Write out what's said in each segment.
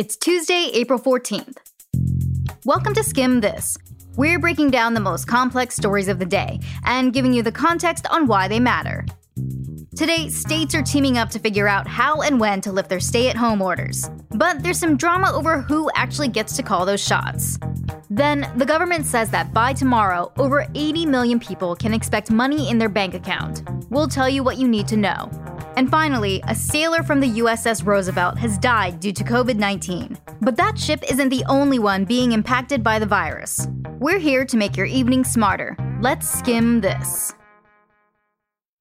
It's Tuesday, April 14th. Welcome to Skim This. We're breaking down the most complex stories of the day and giving you the context on why they matter. Today, states are teaming up to figure out how and when to lift their stay at home orders. But there's some drama over who actually gets to call those shots. Then, the government says that by tomorrow, over 80 million people can expect money in their bank account. We'll tell you what you need to know. And finally, a sailor from the USS Roosevelt has died due to COVID 19. But that ship isn't the only one being impacted by the virus. We're here to make your evening smarter. Let's skim this.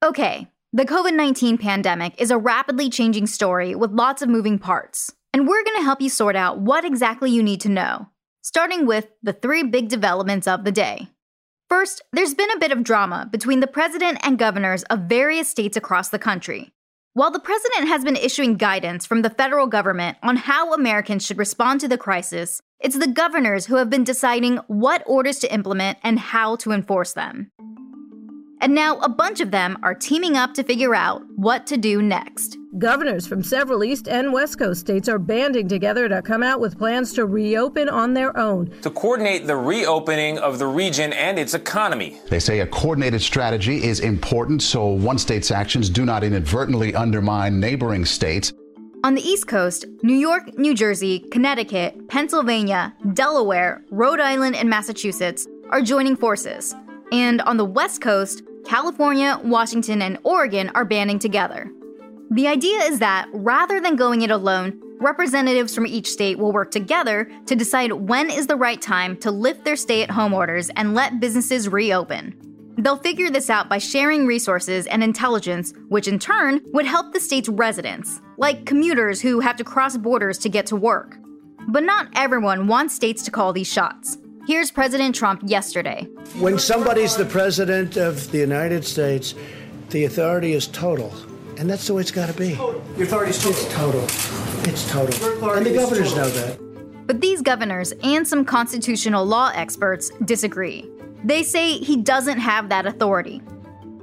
Okay, the COVID 19 pandemic is a rapidly changing story with lots of moving parts. And we're going to help you sort out what exactly you need to know, starting with the three big developments of the day. First, there's been a bit of drama between the president and governors of various states across the country. While the president has been issuing guidance from the federal government on how Americans should respond to the crisis, it's the governors who have been deciding what orders to implement and how to enforce them. And now a bunch of them are teaming up to figure out what to do next. Governors from several East and West Coast states are banding together to come out with plans to reopen on their own. To coordinate the reopening of the region and its economy. They say a coordinated strategy is important so one state's actions do not inadvertently undermine neighboring states. On the East Coast, New York, New Jersey, Connecticut, Pennsylvania, Delaware, Rhode Island, and Massachusetts are joining forces. And on the West Coast, California, Washington, and Oregon are banding together. The idea is that rather than going it alone, representatives from each state will work together to decide when is the right time to lift their stay at home orders and let businesses reopen. They'll figure this out by sharing resources and intelligence, which in turn would help the state's residents, like commuters who have to cross borders to get to work. But not everyone wants states to call these shots. Here's President Trump yesterday. When somebody's the president of the United States, the authority is total. And that's the way it's got to be. Your authority is total. It's total. It's total. And the governors know that. But these governors and some constitutional law experts disagree. They say he doesn't have that authority.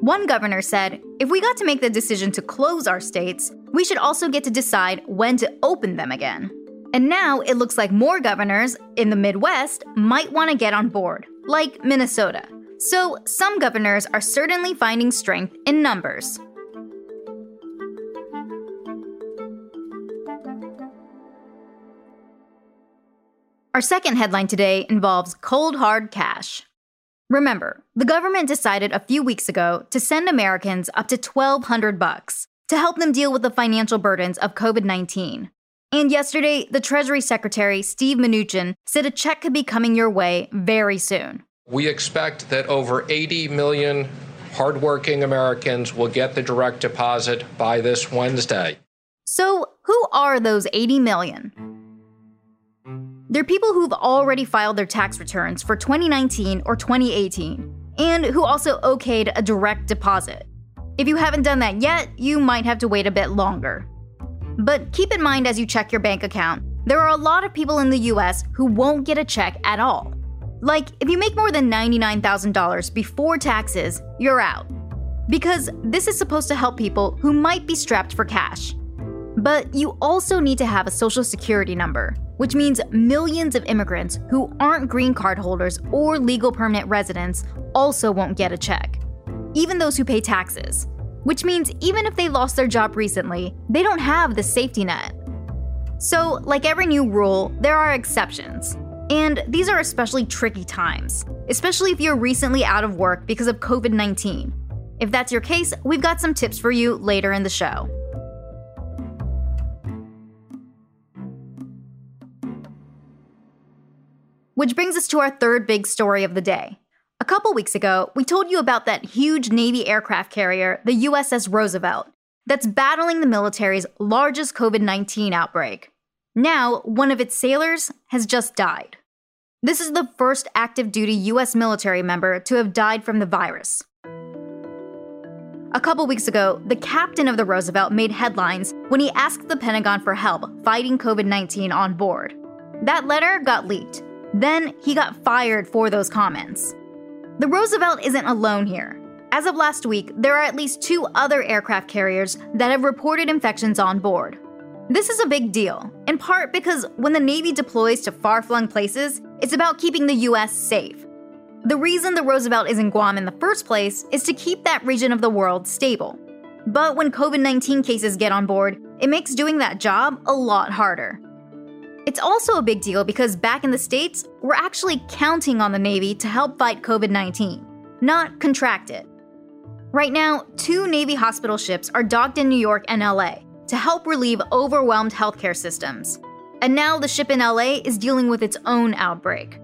One governor said, if we got to make the decision to close our states, we should also get to decide when to open them again. And now it looks like more governors in the Midwest might want to get on board, like Minnesota. So some governors are certainly finding strength in numbers. Our second headline today involves cold hard cash. Remember, the government decided a few weeks ago to send Americans up to 1200 bucks to help them deal with the financial burdens of COVID-19. And yesterday, the Treasury Secretary, Steve Mnuchin, said a check could be coming your way very soon. We expect that over 80 million hardworking Americans will get the direct deposit by this Wednesday. So, who are those 80 million? They're people who've already filed their tax returns for 2019 or 2018 and who also okayed a direct deposit. If you haven't done that yet, you might have to wait a bit longer. But keep in mind as you check your bank account, there are a lot of people in the US who won't get a check at all. Like, if you make more than $99,000 before taxes, you're out. Because this is supposed to help people who might be strapped for cash. But you also need to have a social security number, which means millions of immigrants who aren't green card holders or legal permanent residents also won't get a check. Even those who pay taxes, which means even if they lost their job recently, they don't have the safety net. So, like every new rule, there are exceptions. And these are especially tricky times, especially if you're recently out of work because of COVID 19. If that's your case, we've got some tips for you later in the show. Which brings us to our third big story of the day. A couple weeks ago, we told you about that huge Navy aircraft carrier, the USS Roosevelt, that's battling the military's largest COVID 19 outbreak. Now, one of its sailors has just died. This is the first active duty US military member to have died from the virus. A couple weeks ago, the captain of the Roosevelt made headlines when he asked the Pentagon for help fighting COVID 19 on board. That letter got leaked. Then he got fired for those comments. The Roosevelt isn't alone here. As of last week, there are at least two other aircraft carriers that have reported infections on board. This is a big deal, in part because when the Navy deploys to far flung places, it's about keeping the US safe. The reason the Roosevelt is in Guam in the first place is to keep that region of the world stable. But when COVID 19 cases get on board, it makes doing that job a lot harder. It's also a big deal because back in the States, we're actually counting on the Navy to help fight COVID 19, not contract it. Right now, two Navy hospital ships are docked in New York and LA to help relieve overwhelmed healthcare systems. And now the ship in LA is dealing with its own outbreak.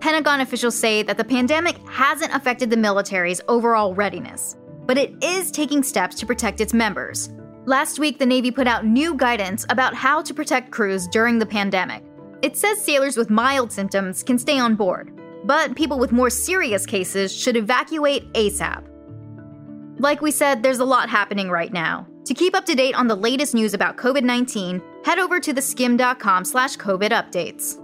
Pentagon officials say that the pandemic hasn't affected the military's overall readiness, but it is taking steps to protect its members. Last week, the Navy put out new guidance about how to protect crews during the pandemic. It says sailors with mild symptoms can stay on board, but people with more serious cases should evacuate ASAP. Like we said, there's a lot happening right now. To keep up to date on the latest news about COVID-19, head over to theskim.com slash COVID updates.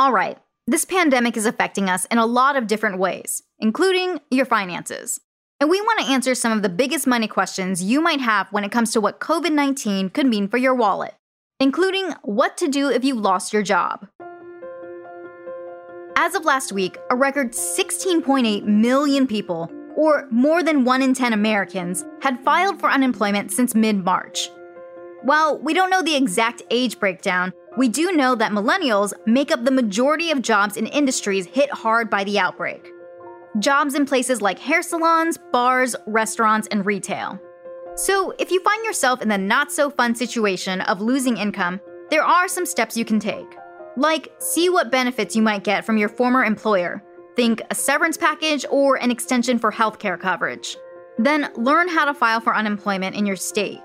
All right, this pandemic is affecting us in a lot of different ways, including your finances. And we want to answer some of the biggest money questions you might have when it comes to what COVID 19 could mean for your wallet, including what to do if you lost your job. As of last week, a record 16.8 million people, or more than 1 in 10 Americans, had filed for unemployment since mid March. While we don't know the exact age breakdown, we do know that millennials make up the majority of jobs in industries hit hard by the outbreak. Jobs in places like hair salons, bars, restaurants, and retail. So, if you find yourself in the not so fun situation of losing income, there are some steps you can take. Like, see what benefits you might get from your former employer. Think a severance package or an extension for healthcare coverage. Then, learn how to file for unemployment in your state.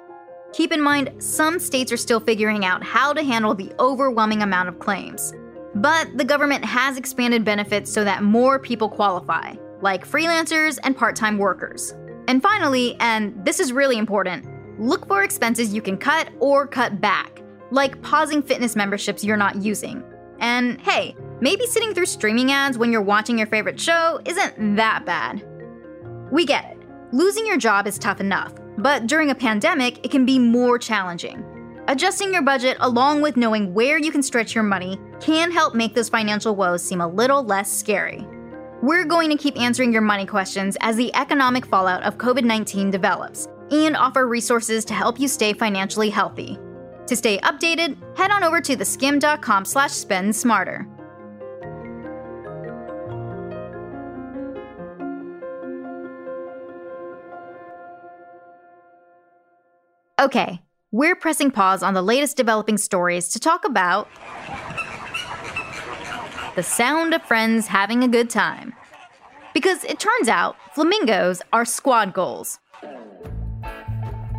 Keep in mind, some states are still figuring out how to handle the overwhelming amount of claims. But the government has expanded benefits so that more people qualify, like freelancers and part time workers. And finally, and this is really important, look for expenses you can cut or cut back, like pausing fitness memberships you're not using. And hey, maybe sitting through streaming ads when you're watching your favorite show isn't that bad. We get it. Losing your job is tough enough, but during a pandemic, it can be more challenging. Adjusting your budget along with knowing where you can stretch your money can help make those financial woes seem a little less scary. We're going to keep answering your money questions as the economic fallout of COVID 19 develops and offer resources to help you stay financially healthy. To stay updated, head on over to theskim.com slash spend smarter. Okay, we're pressing pause on the latest developing stories to talk about the sound of friends having a good time. Because it turns out flamingos are squad goals.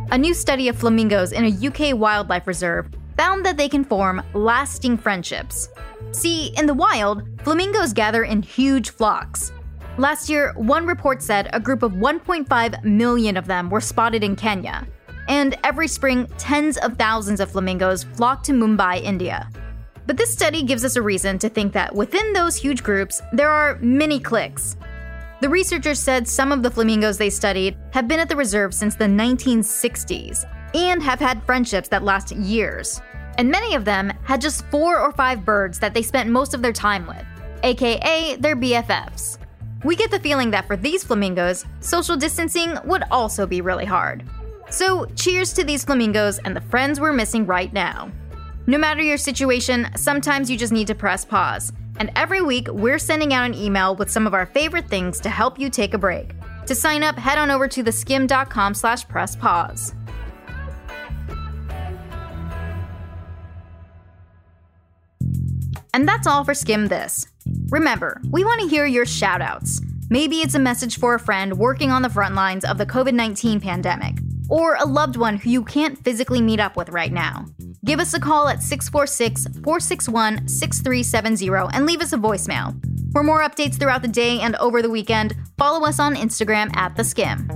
A new study of flamingos in a UK wildlife reserve found that they can form lasting friendships. See, in the wild, flamingos gather in huge flocks. Last year, one report said a group of 1.5 million of them were spotted in Kenya, and every spring, tens of thousands of flamingos flock to Mumbai, India. But this study gives us a reason to think that within those huge groups, there are many cliques. The researchers said some of the flamingos they studied have been at the reserve since the 1960s and have had friendships that last years. And many of them had just four or five birds that they spent most of their time with, aka their BFFs. We get the feeling that for these flamingos, social distancing would also be really hard. So, cheers to these flamingos and the friends we're missing right now. No matter your situation, sometimes you just need to press pause. And every week, we're sending out an email with some of our favorite things to help you take a break. To sign up, head on over to theskim.com slash press pause. And that's all for Skim This. Remember, we want to hear your shoutouts. Maybe it's a message for a friend working on the front lines of the COVID 19 pandemic or a loved one who you can't physically meet up with right now. Give us a call at 646 461 6370 and leave us a voicemail. For more updates throughout the day and over the weekend, follow us on Instagram at The Skim.